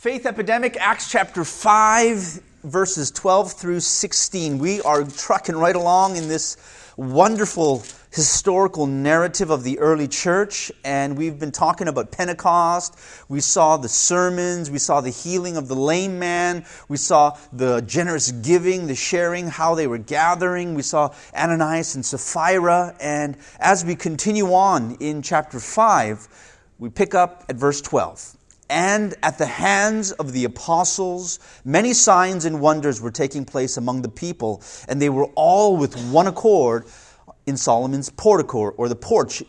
Faith Epidemic, Acts chapter 5, verses 12 through 16. We are trucking right along in this wonderful historical narrative of the early church, and we've been talking about Pentecost. We saw the sermons, we saw the healing of the lame man, we saw the generous giving, the sharing, how they were gathering. We saw Ananias and Sapphira, and as we continue on in chapter 5, we pick up at verse 12 and at the hands of the apostles, many signs and wonders were taking place among the people, and they were all with one accord in Solomon's portico, or the porch.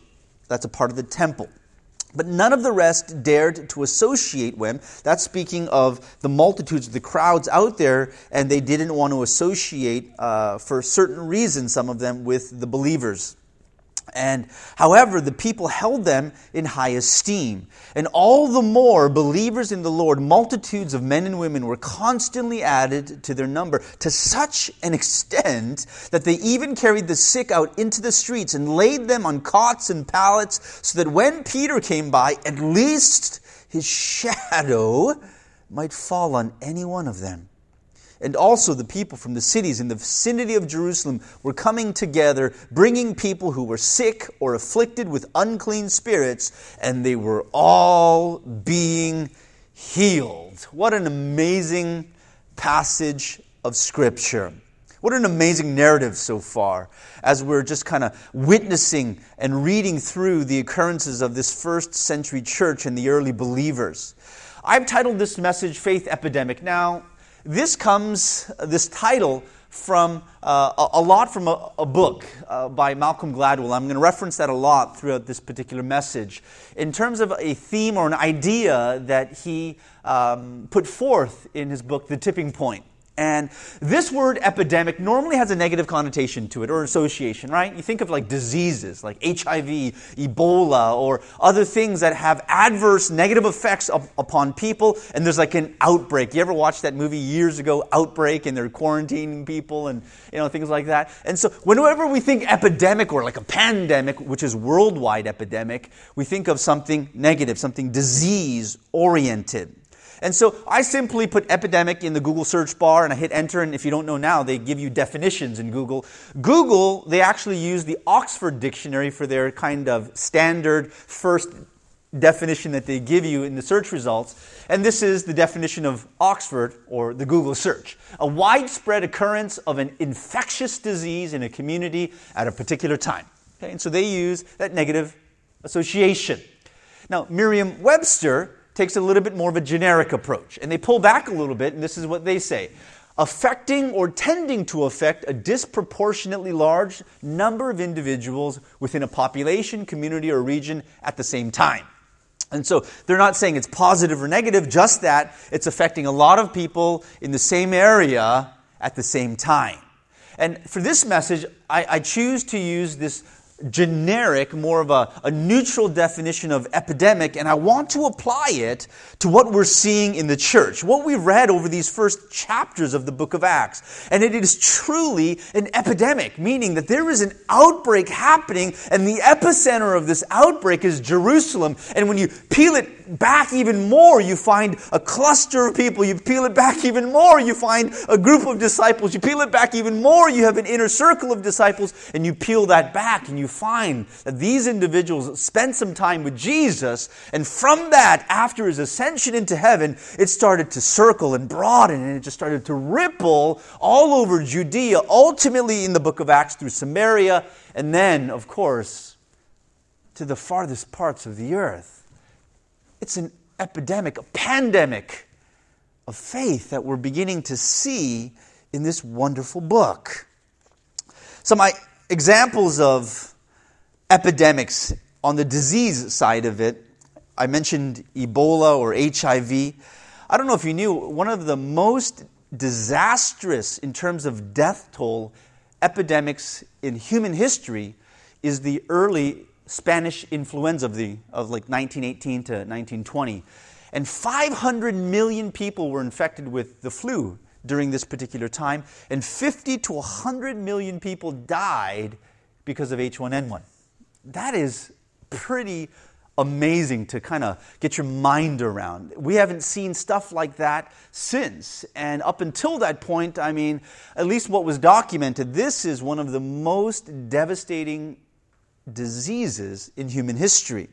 That's a part of the temple. But none of the rest dared to associate with That's speaking of the multitudes, the crowds out there, and they didn't want to associate uh, for certain reasons, some of them, with the believers. And however, the people held them in high esteem. And all the more believers in the Lord, multitudes of men and women were constantly added to their number to such an extent that they even carried the sick out into the streets and laid them on cots and pallets so that when Peter came by, at least his shadow might fall on any one of them. And also, the people from the cities in the vicinity of Jerusalem were coming together, bringing people who were sick or afflicted with unclean spirits, and they were all being healed. What an amazing passage of Scripture. What an amazing narrative so far as we're just kind of witnessing and reading through the occurrences of this first century church and the early believers. I've titled this message Faith Epidemic. Now, this comes, this title, from uh, a, lot from a, a book uh, by Malcolm Gladwell. I'm going to reference that a lot throughout this particular message. In terms of a theme or an idea that he um, put forth in his book, The Tipping Point. And this word epidemic normally has a negative connotation to it or association, right? You think of like diseases like HIV, Ebola, or other things that have adverse negative effects up, upon people, and there's like an outbreak. You ever watch that movie years ago, Outbreak, and they're quarantining people and you know things like that? And so whenever we think epidemic or like a pandemic, which is worldwide epidemic, we think of something negative, something disease oriented. And so I simply put epidemic in the Google search bar and I hit enter. And if you don't know now, they give you definitions in Google. Google, they actually use the Oxford Dictionary for their kind of standard first definition that they give you in the search results. And this is the definition of Oxford or the Google search a widespread occurrence of an infectious disease in a community at a particular time. Okay, and so they use that negative association. Now, Merriam Webster takes a little bit more of a generic approach. And they pull back a little bit, and this is what they say affecting or tending to affect a disproportionately large number of individuals within a population, community, or region at the same time. And so they're not saying it's positive or negative, just that it's affecting a lot of people in the same area at the same time. And for this message, I, I choose to use this generic, more of a, a, neutral definition of epidemic, and I want to apply it to what we're seeing in the church, what we've read over these first chapters of the book of Acts. And it is truly an epidemic, meaning that there is an outbreak happening, and the epicenter of this outbreak is Jerusalem. And when you peel it back even more, you find a cluster of people. You peel it back even more, you find a group of disciples. You peel it back even more, you have an inner circle of disciples, and you peel that back, and you find that these individuals spent some time with Jesus, and from that, after his ascension into heaven, it started to circle and broaden, and it just started to ripple all over Judea, ultimately in the book of Acts through Samaria, and then, of course, to the farthest parts of the earth. It's an epidemic, a pandemic of faith that we're beginning to see in this wonderful book. Some examples of epidemics on the disease side of it. I mentioned Ebola or HIV. I don't know if you knew, one of the most disastrous in terms of death toll epidemics in human history is the early Spanish influenza of, the, of like 1918 to 1920. And 500 million people were infected with the flu during this particular time, and 50 to 100 million people died because of H1N1. That is pretty amazing to kind of get your mind around. We haven't seen stuff like that since. And up until that point, I mean, at least what was documented, this is one of the most devastating diseases in human history.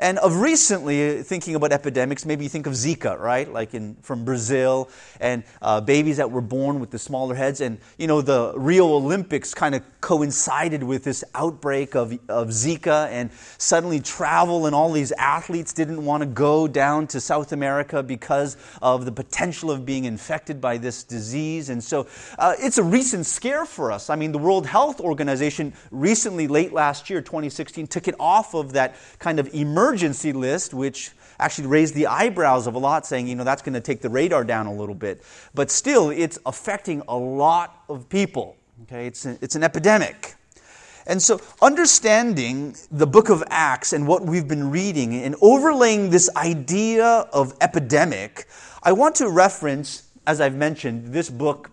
And of recently, thinking about epidemics, maybe you think of Zika, right? Like in, from Brazil, and uh, babies that were born with the smaller heads. And, you know, the Rio Olympics kind of coincided with this outbreak of, of Zika, and suddenly travel and all these athletes didn't want to go down to South America because of the potential of being infected by this disease. And so uh, it's a recent scare for us. I mean, the World Health Organization recently, late last year, 2016, took it off of that kind of emergency emergency list, which actually raised the eyebrows of a lot, saying, you know, that's going to take the radar down a little bit. But still, it's affecting a lot of people. Okay, it's, a, it's an epidemic. And so, understanding the book of Acts and what we've been reading and overlaying this idea of epidemic, I want to reference, as I've mentioned, this book,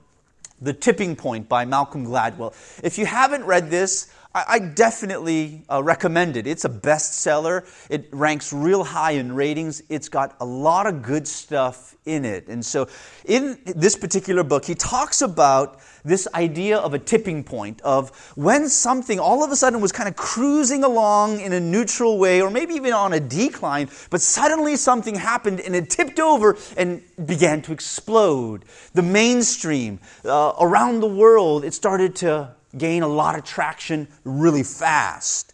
The Tipping Point by Malcolm Gladwell. If you haven't read this, I, definitely uh, recommend it. It's a bestseller. It ranks real high in ratings. It's got a lot of good stuff in it. And so, in this particular book, he talks about this idea of a tipping point of when something all of a sudden was kind of cruising along in a neutral way or maybe even on a decline, but suddenly something happened and it tipped over and began to explode. The mainstream uh, around the world, it started to gain a lot of traction really fast.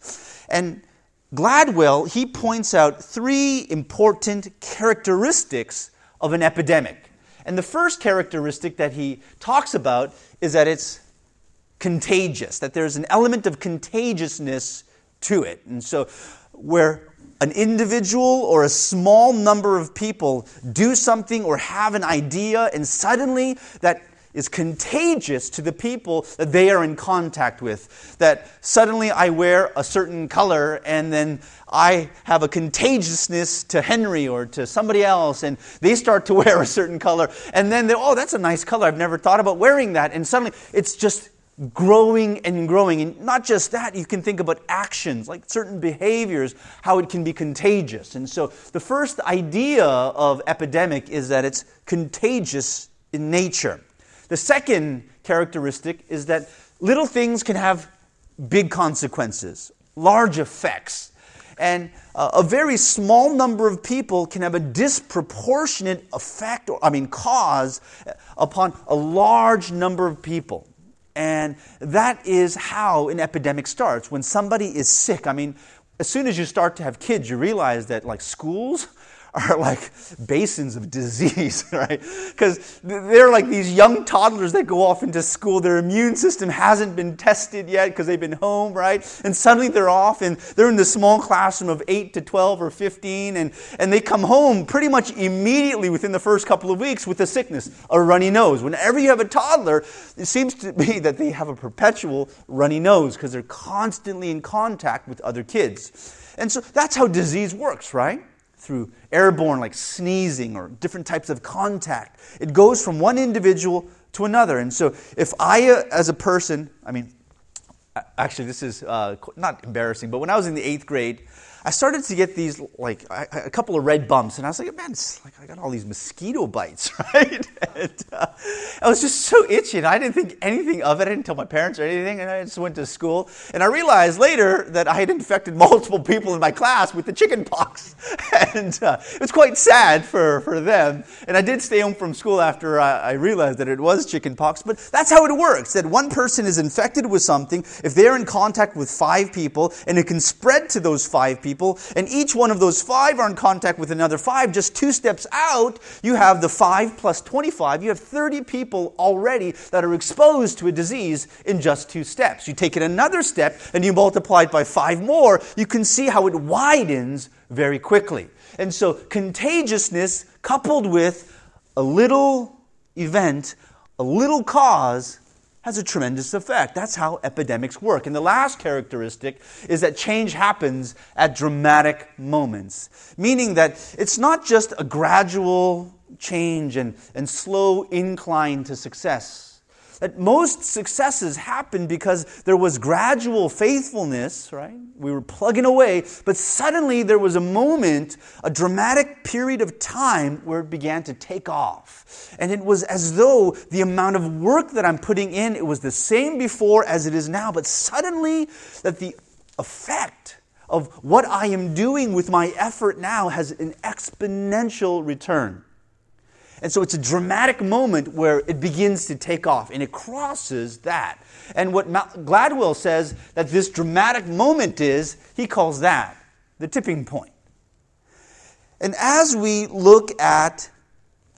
And Gladwell, he points out three important characteristics of an epidemic. And the first characteristic that he talks about is that it's contagious, that there's an element of contagiousness to it. And so, where an individual or a small number of people do something or have an idea, and suddenly that is contagious to the people that they are in contact with. That suddenly I wear a certain color and then I have a contagiousness to Henry or to somebody else and they start to wear a certain color and then they're, oh, that's a nice color. I've never thought about wearing that. And suddenly it's just growing and growing. And not just that, you can think about actions, like certain behaviors, how it can be contagious. And so the first idea of epidemic is that it's contagious in nature. The second characteristic is that little things can have big consequences, large effects. And uh, a very small number of people can have a disproportionate effect, or I mean, cause upon a large number of people. And that is how an epidemic starts. When somebody is sick, I mean, as soon as you start to have kids, you realize that, like, schools are like basins of disease, right? Because they're like these young toddlers that go off into school. Their immune system hasn't been tested yet because they've been home, right? And suddenly they're off and they're in the small classroom of 8 to 12 or 15, and, and they come home pretty much immediately within the first couple of weeks with a sickness, a runny nose. Whenever you have a toddler, it seems to be that they have a perpetual runny nose because they're constantly in contact with other kids. And so that's how disease works, right? Through airborne, like sneezing or different types of contact. It goes from one individual to another. And so, if I, uh, as a person, I mean, actually, this is uh, not embarrassing, but when I was in the eighth grade, I started to get these like a couple of red bumps, and I was like, man, it's like I got all these mosquito bites, right? and, uh, I was just so itchy, and I didn't think anything of it. Tell my parents or anything, and I just went to school. And I realized later that I had infected multiple people in my class with the chicken pox, and uh, it was quite sad for, for them. And I did stay home from school after I, I realized that it was chicken pox. But that's how it works. That one person is infected with something if they're in contact with five people, and it can spread to those five people people, and each one of those five are in contact with another five. Just two steps out, you have the five plus 25. You have 30 people already that are exposed to a disease in just two steps. You take it another step and you multiply it by five more, you can see how it widens very quickly. And so, contagiousness coupled with a little event, a little cause, has a tremendous effect. That's how epidemics work. And the last characteristic is that change happens at dramatic moments, meaning that it's not just a gradual change and, and slow incline to success. That most successes happened because there was gradual faithfulness, right? We were plugging away, but suddenly there was a moment, a dramatic period of time where it began to take off. And it was as though the amount of work that I'm putting in, it was the same before as it is now, but suddenly that the effect of what I am doing with my effort now has an exponential return. And so it's a dramatic moment where it begins to take off and it crosses that. And what Gladwell says that this dramatic moment is, he calls that the tipping point. And as we look at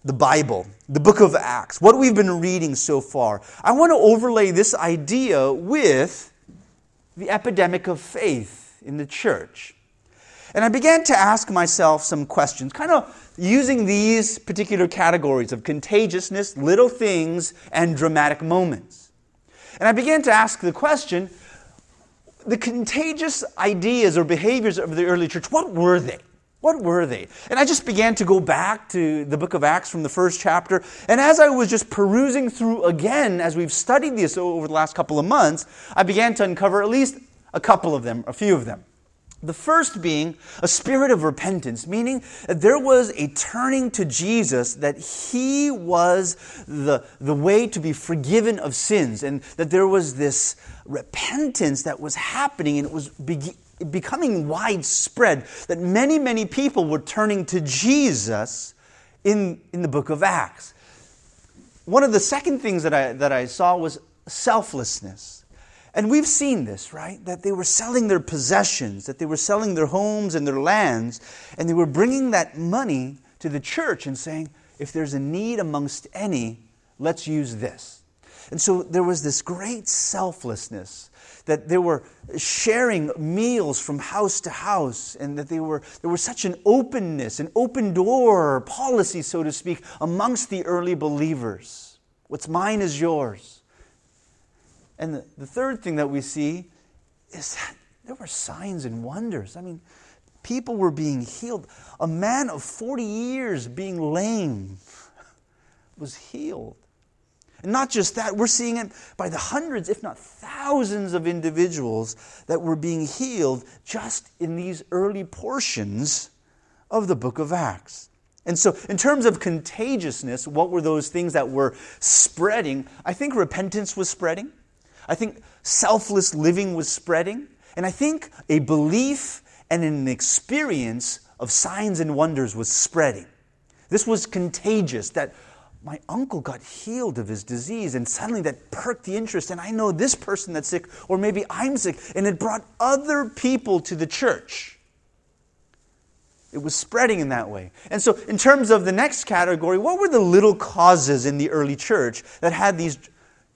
the Bible, the book of Acts, what we've been reading so far, I want to overlay this idea with the epidemic of faith in the church. And I began to ask myself some questions, kind of using these particular categories of contagiousness, little things, and dramatic moments. And I began to ask the question the contagious ideas or behaviors of the early church, what were they? What were they? And I just began to go back to the book of Acts from the first chapter. And as I was just perusing through again, as we've studied this over the last couple of months, I began to uncover at least a couple of them, a few of them. The first being a spirit of repentance, meaning that there was a turning to Jesus, that He was the, the way to be forgiven of sins, and that there was this repentance that was happening and it was be- becoming widespread, that many, many people were turning to Jesus in, in the book of Acts. One of the second things that I, that I saw was selflessness. And we've seen this, right? That they were selling their possessions, that they were selling their homes and their lands, and they were bringing that money to the church and saying, if there's a need amongst any, let's use this. And so there was this great selflessness that they were sharing meals from house to house, and that they were, there was such an openness, an open door policy, so to speak, amongst the early believers. What's mine is yours. And the, third thing that we see is that there were signs and wonders. I mean, people were being healed. A man of 40 years being lame was healed. And not just that, we're seeing it by the hundreds, if not thousands, of individuals that were being healed just in these early portions of the book of Acts. And so, in terms of contagiousness, what were those things that were spreading? I think repentance was spreading. I think selfless living was spreading. And I think a belief and an experience of signs and wonders was spreading. This was contagious that my uncle got healed of his disease, and suddenly that perked the interest. And I know this person that's sick, or maybe I'm sick, and it brought other people to the church. It was spreading in that way. And so, in terms of the next category, what were the little causes in the early church that had these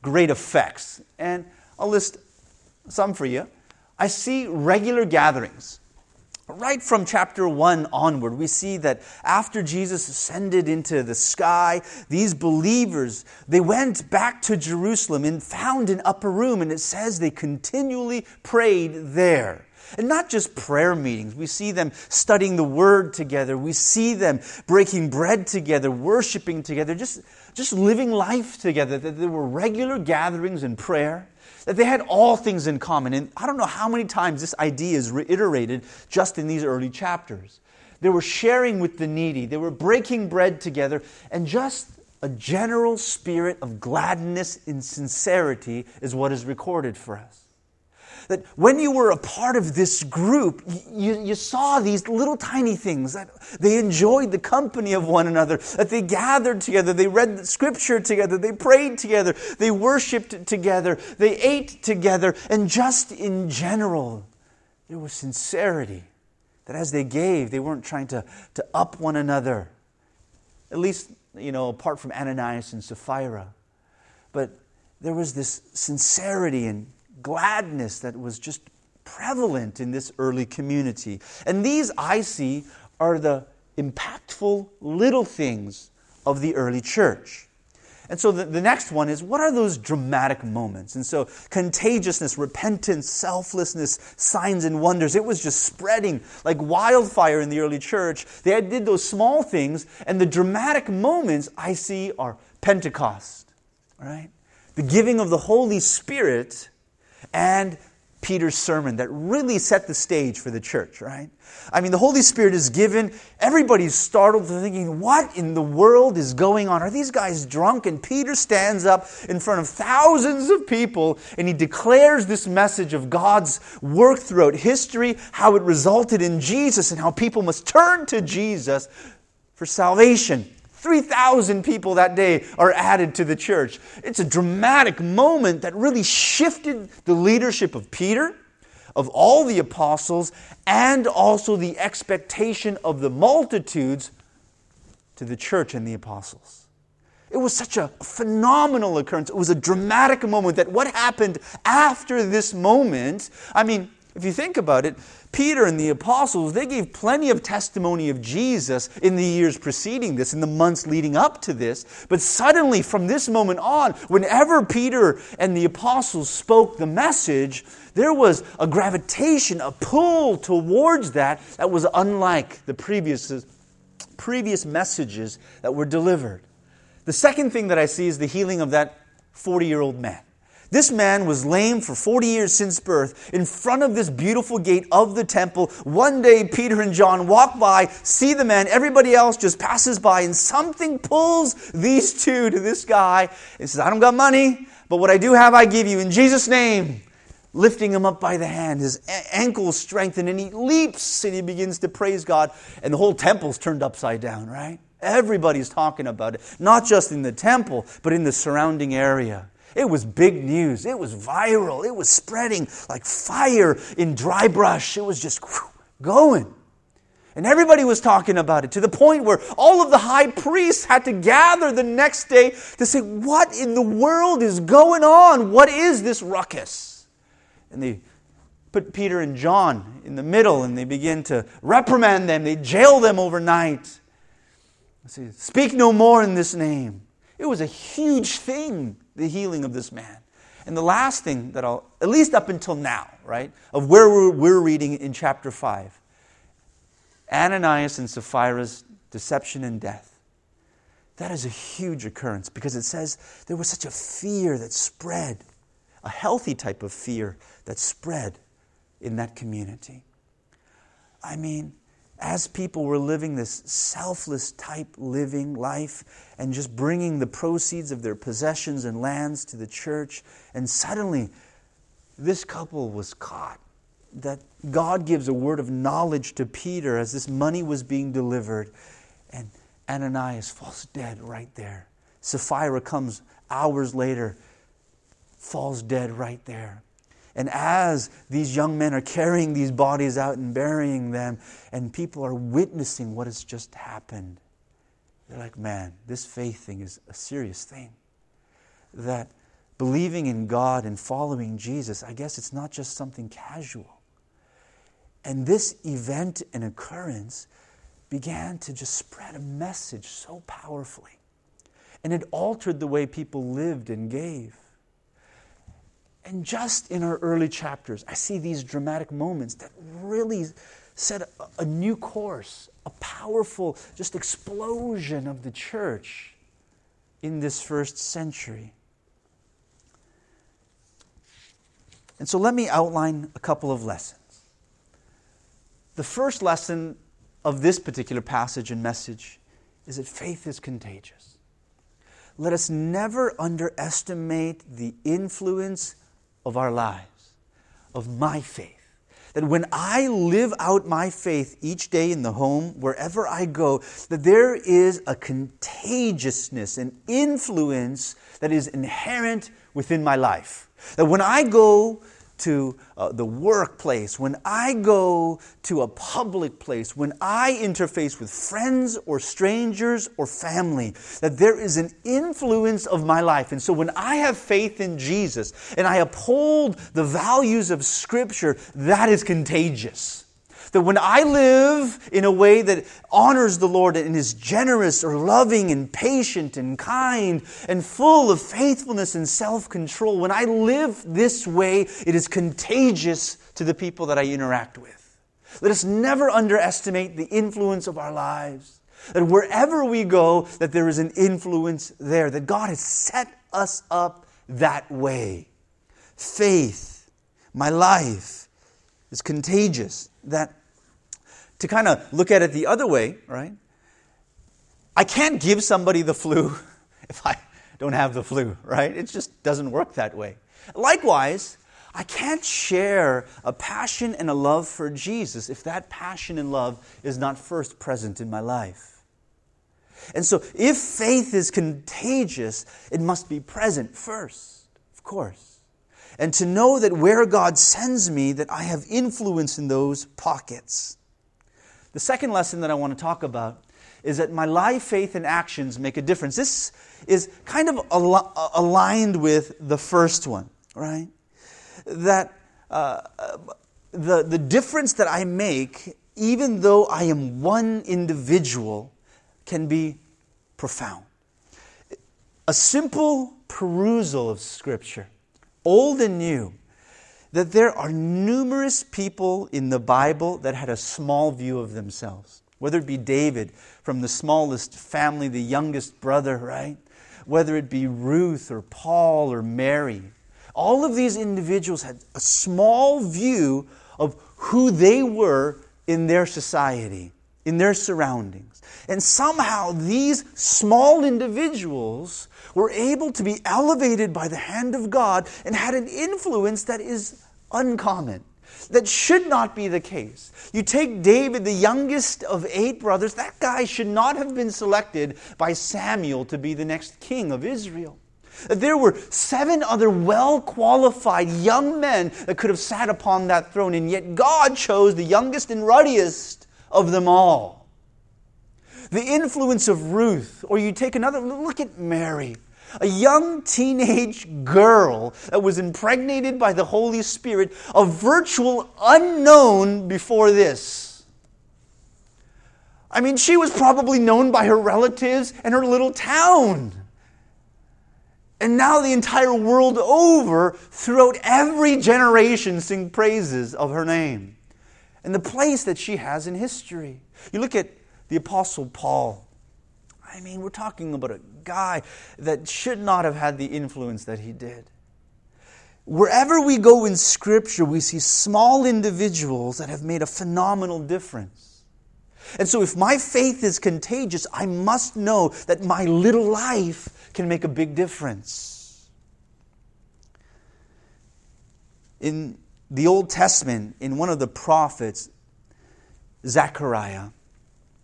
great effects. And I'll list some for you. I see regular gatherings. Right from chapter 1 onward, we see that after Jesus ascended into the sky, these believers, they went back to Jerusalem and found an upper room, and it says they continually prayed there. And not just prayer meetings. We see them studying the Word together. We see them breaking bread together, worshiping together, just, just living life together. That there were regular gatherings in prayer, that they had all things in common. And I don't know how many times this idea is reiterated just in these early chapters. They were sharing with the needy, they were breaking bread together, and just a general spirit of gladness and sincerity is what is recorded for us that when you were a part of this group, you, you saw these little tiny things, that they enjoyed the company of one another, that they gathered together, they read the scripture together, they prayed together, they worshiped together, they ate together, and just in general, there was sincerity. That as they gave, they weren't trying to, to up one another. At least, you know, apart from Ananias and Sapphira. But there was this sincerity and gladness that was just prevalent in this early community. And these, I see, are the impactful little things of the early church. And so the, the next one is what are those dramatic moments? And so contagiousness, repentance, selflessness, signs and wonders. It was just spreading like wildfire in the early church. They did those small things, and the dramatic moments I see are Pentecost, right? the giving of the Holy Spirit, and Peter's sermon that really set the stage for the church, right? I mean, the Holy Spirit is given. Everybody's startled, to thinking, what in the world is going on? Are these guys drunk? And Peter stands up in front of thousands of people and he declares this message of God's work throughout history, how it resulted in Jesus, and how people must turn to Jesus for salvation. 3,000 people that day are added to the church. It's a dramatic moment that really shifted the leadership of Peter, of all the apostles, and also the expectation of the multitudes to the church and the apostles. It was such a phenomenal occurrence. It was a dramatic moment that what happened after this moment, I mean, if you think about it, Peter and the apostles, they gave plenty of testimony of Jesus in the years preceding this, in the months leading up to this. But suddenly, from this moment on, whenever Peter and the apostles spoke the message, there was a gravitation, a pull towards that that was unlike the previous, previous messages that were delivered. The second thing that I see is the healing of that 40 year old man. This man was lame for 40 years since birth in front of this beautiful gate of the temple. One day, Peter and John walk by, see the man, everybody else just passes by, and something pulls these two to this guy and says, I don't got money, but what I do have, I give you in Jesus' name. Lifting him up by the hand, his ankles strengthened, and he leaps and he begins to praise God, and the whole temple's turned upside down, right? Everybody's talking about it, not just in the temple, but in the surrounding area. It was big news. It was viral. It was spreading like fire in dry brush. It was just going. And everybody was talking about it to the point where all of the high priests had to gather the next day to say, What in the world is going on? What is this ruckus? And they put Peter and John in the middle and they begin to reprimand them. They jail them overnight. They say, Speak no more in this name. It was a huge thing the healing of this man. And the last thing that I'll, at least up until now, right, of where we're, we're reading in chapter 5, Ananias and Sapphira's deception and death. That is a huge occurrence because it says there was such a fear that spread, a healthy type of fear that spread in that community. I mean, as people were living this selfless type living life and just bringing the proceeds of their possessions and lands to the church, and suddenly this couple was caught. That God gives a word of knowledge to Peter as this money was being delivered, and Ananias falls dead right there. Sapphira comes hours later, falls dead right there. And as these young men are carrying these bodies out and burying them, and people are witnessing what has just happened, they're like, man, this faith thing is a serious thing. That believing in God and following Jesus, I guess it's not just something casual. And this event and occurrence began to just spread a message so powerfully. And it altered the way people lived and gave. And just in our early chapters, I see these dramatic moments that really set a, a new course, a powerful just explosion of the church in this first century. And so let me outline a couple of lessons. The first lesson of this particular passage and message is that faith is contagious. Let us never underestimate the influence of our lives, of my faith. That when I live out my faith each day in the home, wherever I go, that there is a contagiousness, an influence that is inherent within my life. That when I go to uh, the workplace, when I go to a public place, when I interface with friends or strangers or family, that there is an influence of my life. And so when I have faith in Jesus and I uphold the values of Scripture, that is contagious. That when I live in a way that honors the Lord and is generous or loving and patient and kind and full of faithfulness and self control, when I live this way, it is contagious to the people that I interact with. Let us never underestimate the influence of our lives. That wherever we go, that there is an influence there, that God has set us up that way. Faith, my life, is contagious. That to kind of look at it the other way, right? I can't give somebody the flu if I don't have the flu, right? It just doesn't work that way. Likewise, I can't share a passion and a love for Jesus if that passion and love is not first present in my life. And so, if faith is contagious, it must be present first, of course. And to know that where God sends me, that I have influence in those pockets. The second lesson that I want to talk about is that my life, faith, and actions make a difference. This is kind of al- aligned with the first one, right? That uh, the, the difference that I make, even though I am one individual, can be profound. A simple perusal of Scripture, old and new, that there are numerous people in the Bible that had a small view of themselves. Whether it be David from the smallest family, the youngest brother, right? Whether it be Ruth or Paul or Mary. All of these individuals had a small view of who they were in their society, in their surroundings. And somehow these small individuals were able to be elevated by the hand of God and had an influence that is uncommon. That should not be the case. You take David, the youngest of eight brothers, that guy should not have been selected by Samuel to be the next king of Israel. There were seven other well qualified young men that could have sat upon that throne, and yet God chose the youngest and ruddiest of them all. The influence of Ruth, or you take another look at Mary a young teenage girl that was impregnated by the Holy Spirit, a virtual unknown before this. I mean, she was probably known by her relatives and her little town. And now the entire world over, throughout every generation, sing praises of her name and the place that she has in history. You look at the Apostle Paul. I mean, we're talking about a guy that should not have had the influence that he did. Wherever we go in Scripture, we see small individuals that have made a phenomenal difference. And so, if my faith is contagious, I must know that my little life can make a big difference. In the Old Testament, in one of the prophets, Zechariah,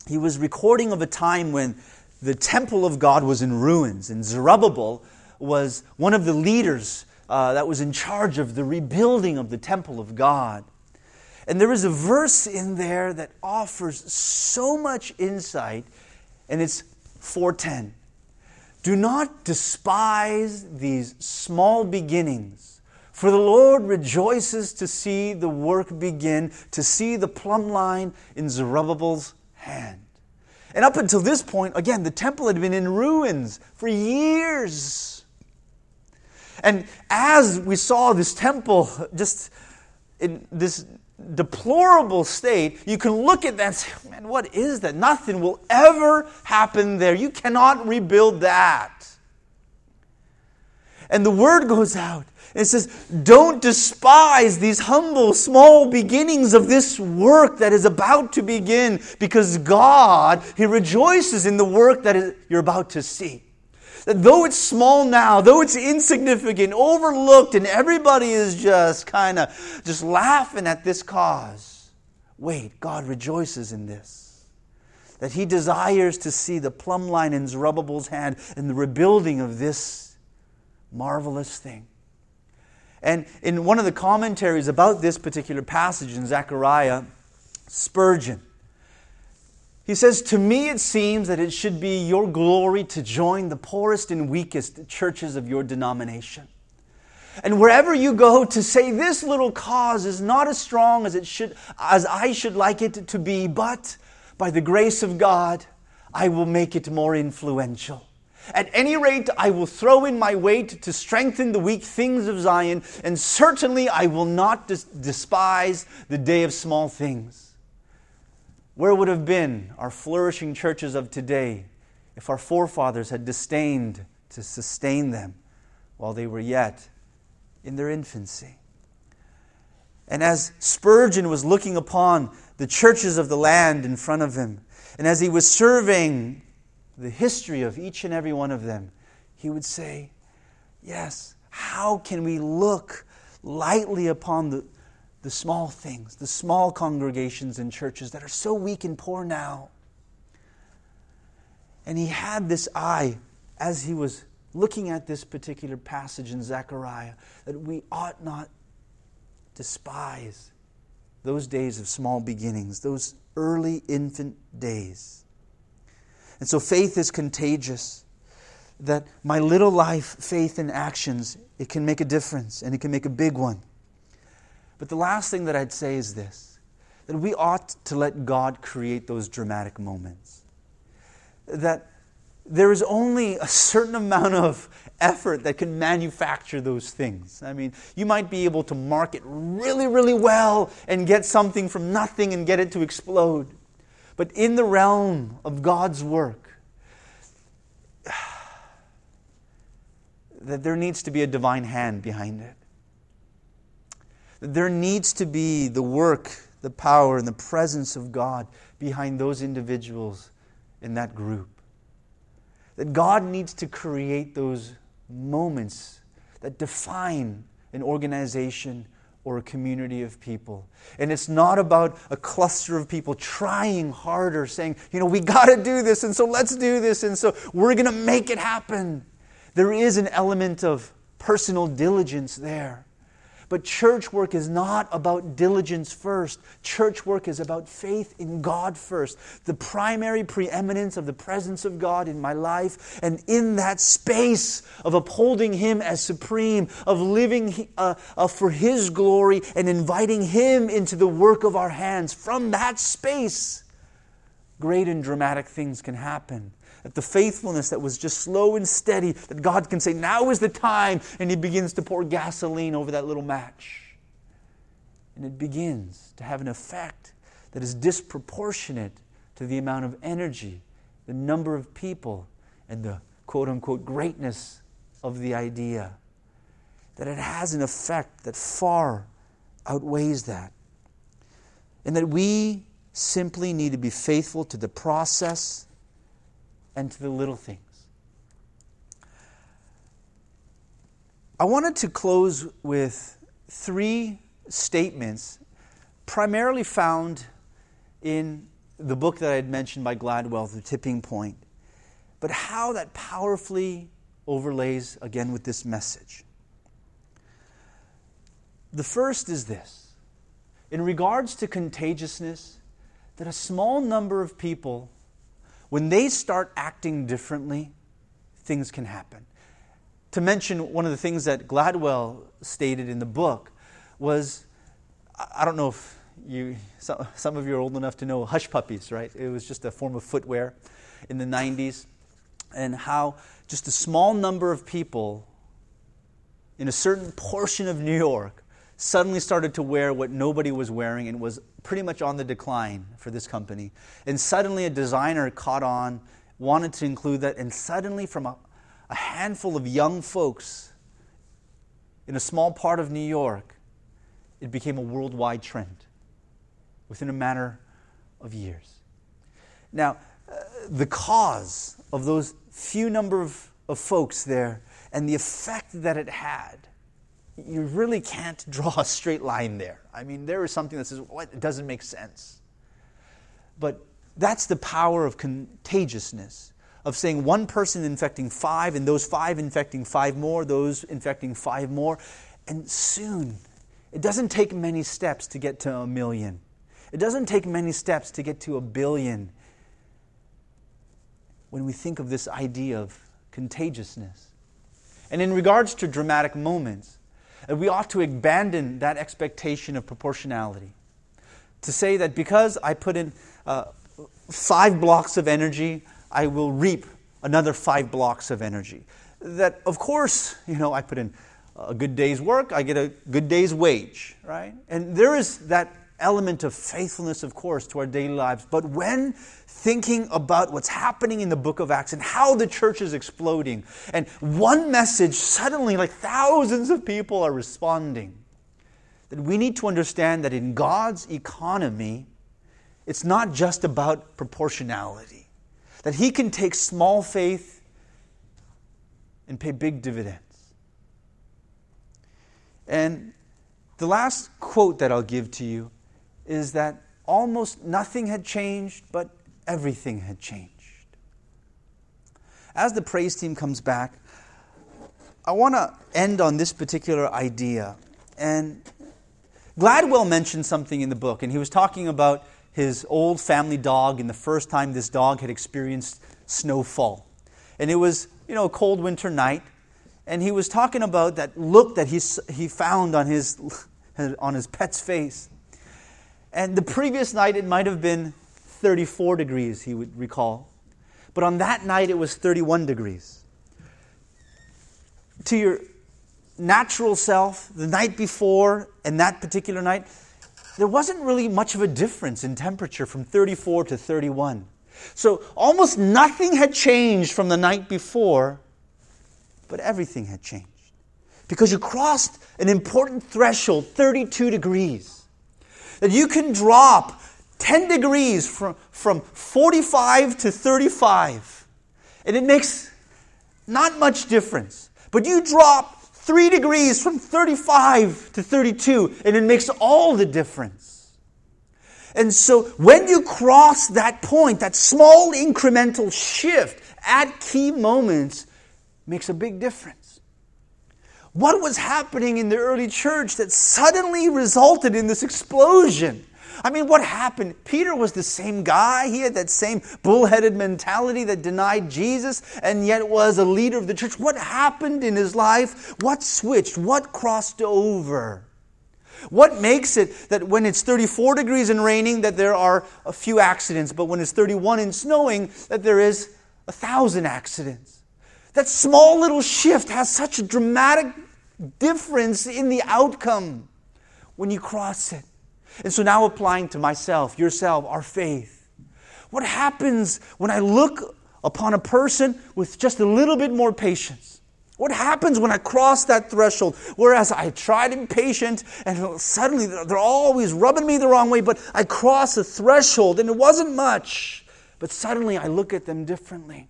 he was recording of a time when the temple of God was in ruins, and Zerubbabel was one of the leaders uh, that was in charge of the rebuilding of the temple of God. And there is a verse in there that offers so much insight, and it's 410. Do not despise these small beginnings, for the Lord rejoices to see the work begin, to see the plumb line in Zerubbabel's hand. And up until this point, again, the temple had been in ruins for years. And as we saw this temple just in this deplorable state, you can look at that and say, man, what is that? Nothing will ever happen there. You cannot rebuild that. And the word goes out it says, Don't despise these humble, small beginnings of this work that is about to begin, because God, He rejoices in the work that is, you're about to see. That though it's small now, though it's insignificant, overlooked, and everybody is just kind of just laughing at this cause, wait, God rejoices in this. That He desires to see the plumb line in Zerubbabel's hand and the rebuilding of this marvelous thing. And in one of the commentaries about this particular passage in Zechariah, Spurgeon, he says, To me it seems that it should be your glory to join the poorest and weakest churches of your denomination. And wherever you go to say this little cause is not as strong as it should as I should like it to be, but by the grace of God, I will make it more influential. At any rate, I will throw in my weight to strengthen the weak things of Zion, and certainly I will not des- despise the day of small things. Where would have been our flourishing churches of today if our forefathers had disdained to sustain them while they were yet in their infancy. And as Spurgeon was looking upon the churches of the land in front of him, and as he was surveying the history of each and every one of them, he would say, Yes, how can we look lightly upon the, the small things, the small congregations and churches that are so weak and poor now? And he had this eye as he was looking at this particular passage in Zechariah that we ought not despise those days of small beginnings, those early infant days. And so faith is contagious. That my little life, faith and actions, it can make a difference and it can make a big one. But the last thing that I'd say is this that we ought to let God create those dramatic moments. That there is only a certain amount of effort that can manufacture those things. I mean, you might be able to market really, really well and get something from nothing and get it to explode. But in the realm of God's work, that there needs to be a divine hand behind it. That there needs to be the work, the power, and the presence of God behind those individuals in that group. That God needs to create those moments that define an organization or a community of people. And it's not about a cluster of people trying harder, saying, you know, we got to do this, and so let's do this, and so we're going to make it happen. There is an element of personal diligence there. But church work is not about diligence first. Church work is about faith in God first. The primary preeminence of the presence of God in my life. And in that space of upholding Him as supreme, of living uh, uh, for His glory and inviting Him into the work of our hands, from that space, great and dramatic things can happen that the faithfulness that was just slow and steady, that God can say, now is the time, and He begins to pour gasoline over that little match. And it begins to have an effect that is disproportionate to the amount of energy, the number of people, and the quote unquote greatness of the idea. That it has an effect that far outweighs that. And that we simply need to be faithful to the process and to the little things. I wanted to close with three statements, primarily found in the book that I had mentioned by Gladwell, The Tipping Point, but how that powerfully overlays again with this message. The first is this in regards to contagiousness, that a small number of people when they start acting differently, things can happen. To mention one of the things that Gladwell stated in the book was I don't know if you, some of you are old enough to know hush puppies, right? It was just a form of footwear in the 90s, and how just a small number of people in a certain portion of New York suddenly started to wear what nobody was wearing and was pretty much on the decline for this company. And suddenly a designer caught on, wanted to include that, and suddenly from a, a handful of young folks in a small part of New York, it became a worldwide trend within a matter of years. Now, uh, the cause of those few number of, of folks there and the effect that it had you really can't draw a straight line there. I mean, there is something that says, what? It doesn't make sense. But that's the power of contagiousness, of saying one person infecting five, and those five infecting five more, those infecting five more. And soon, it doesn't take many steps to get to a million. It doesn't take many steps to get to a billion when we think of this idea of contagiousness. And in regards to dramatic moments, and we ought to abandon that expectation of proportionality. To say that because I put in uh, five blocks of energy, I will reap another five blocks of energy. That, of course, you know, I put in a good day's work, I get a good day's wage, right? And there is that element of faithfulness, of course, to our daily lives. But when thinking about what's happening in the book of Acts and how the church is exploding, and one message, suddenly, like thousands of people are responding, that we need to understand that in God's economy, it's not just about proportionality, that He can take small faith and pay big dividends. And the last quote that I'll give to you is that almost nothing had changed, but everything had changed. As the praise team comes back, I want to end on this particular idea. And Gladwell mentioned something in the book, and he was talking about his old family dog and the first time this dog had experienced snowfall. And it was, you know, a cold winter night, and he was talking about that look that he, he found on his, on his pet's face. And the previous night, it might have been 34 degrees, he would recall. But on that night, it was 31 degrees. To your natural self, the night before and that particular night, there wasn't really much of a difference in temperature from 34 to 31. So almost nothing had changed from the night before, but everything had changed. Because you crossed an important threshold, 32 degrees that you can drop 10 degrees from, from 45 to 35, and it makes not much difference. But you drop 3 degrees from 35 to 32, and it makes all the difference. And so when you cross that point, that small incremental shift at key moments makes a big difference. What was happening in the early church that suddenly resulted in this explosion? I mean, what happened? Peter was the same guy. He had that same bullheaded mentality that denied Jesus and yet was a leader of the church. What happened in his life? What switched? What crossed over? What makes it that when it's 34 degrees and raining that there are a few accidents, but when it's 31 and snowing that there is a thousand accidents? That small little shift has such a dramatic difference in the outcome when you cross it. And so now applying to myself, yourself, our faith. What happens when I look upon a person with just a little bit more patience? What happens when I cross that threshold? Whereas I tried to be patient and suddenly they're always rubbing me the wrong way, but I cross a threshold and it wasn't much. But suddenly I look at them differently.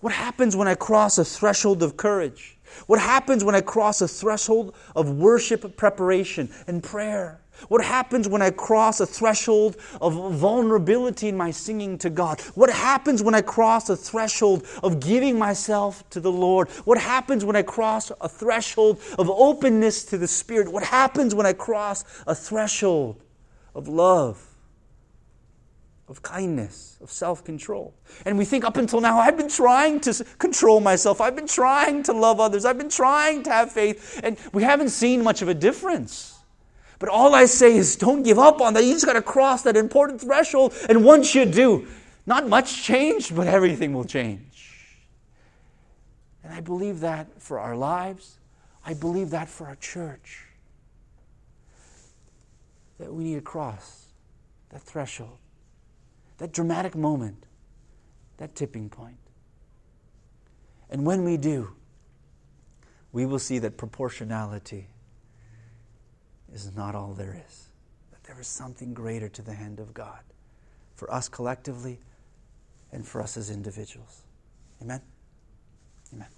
What happens when I cross a threshold of courage? What happens when I cross a threshold of worship preparation and prayer? What happens when I cross a threshold of vulnerability in my singing to God? What happens when I cross a threshold of giving myself to the Lord? What happens when I cross a threshold of openness to the Spirit? What happens when I cross a threshold of love? Of kindness, of self control. And we think up until now, I've been trying to control myself. I've been trying to love others. I've been trying to have faith. And we haven't seen much of a difference. But all I say is don't give up on that. You just got to cross that important threshold. And once you do, not much changed, but everything will change. And I believe that for our lives. I believe that for our church. That we need to cross that threshold that dramatic moment, that tipping point. And when we do, we will see that proportionality is not all there is, that there is something greater to the hand of God for us collectively and for us as individuals. Amen? Amen.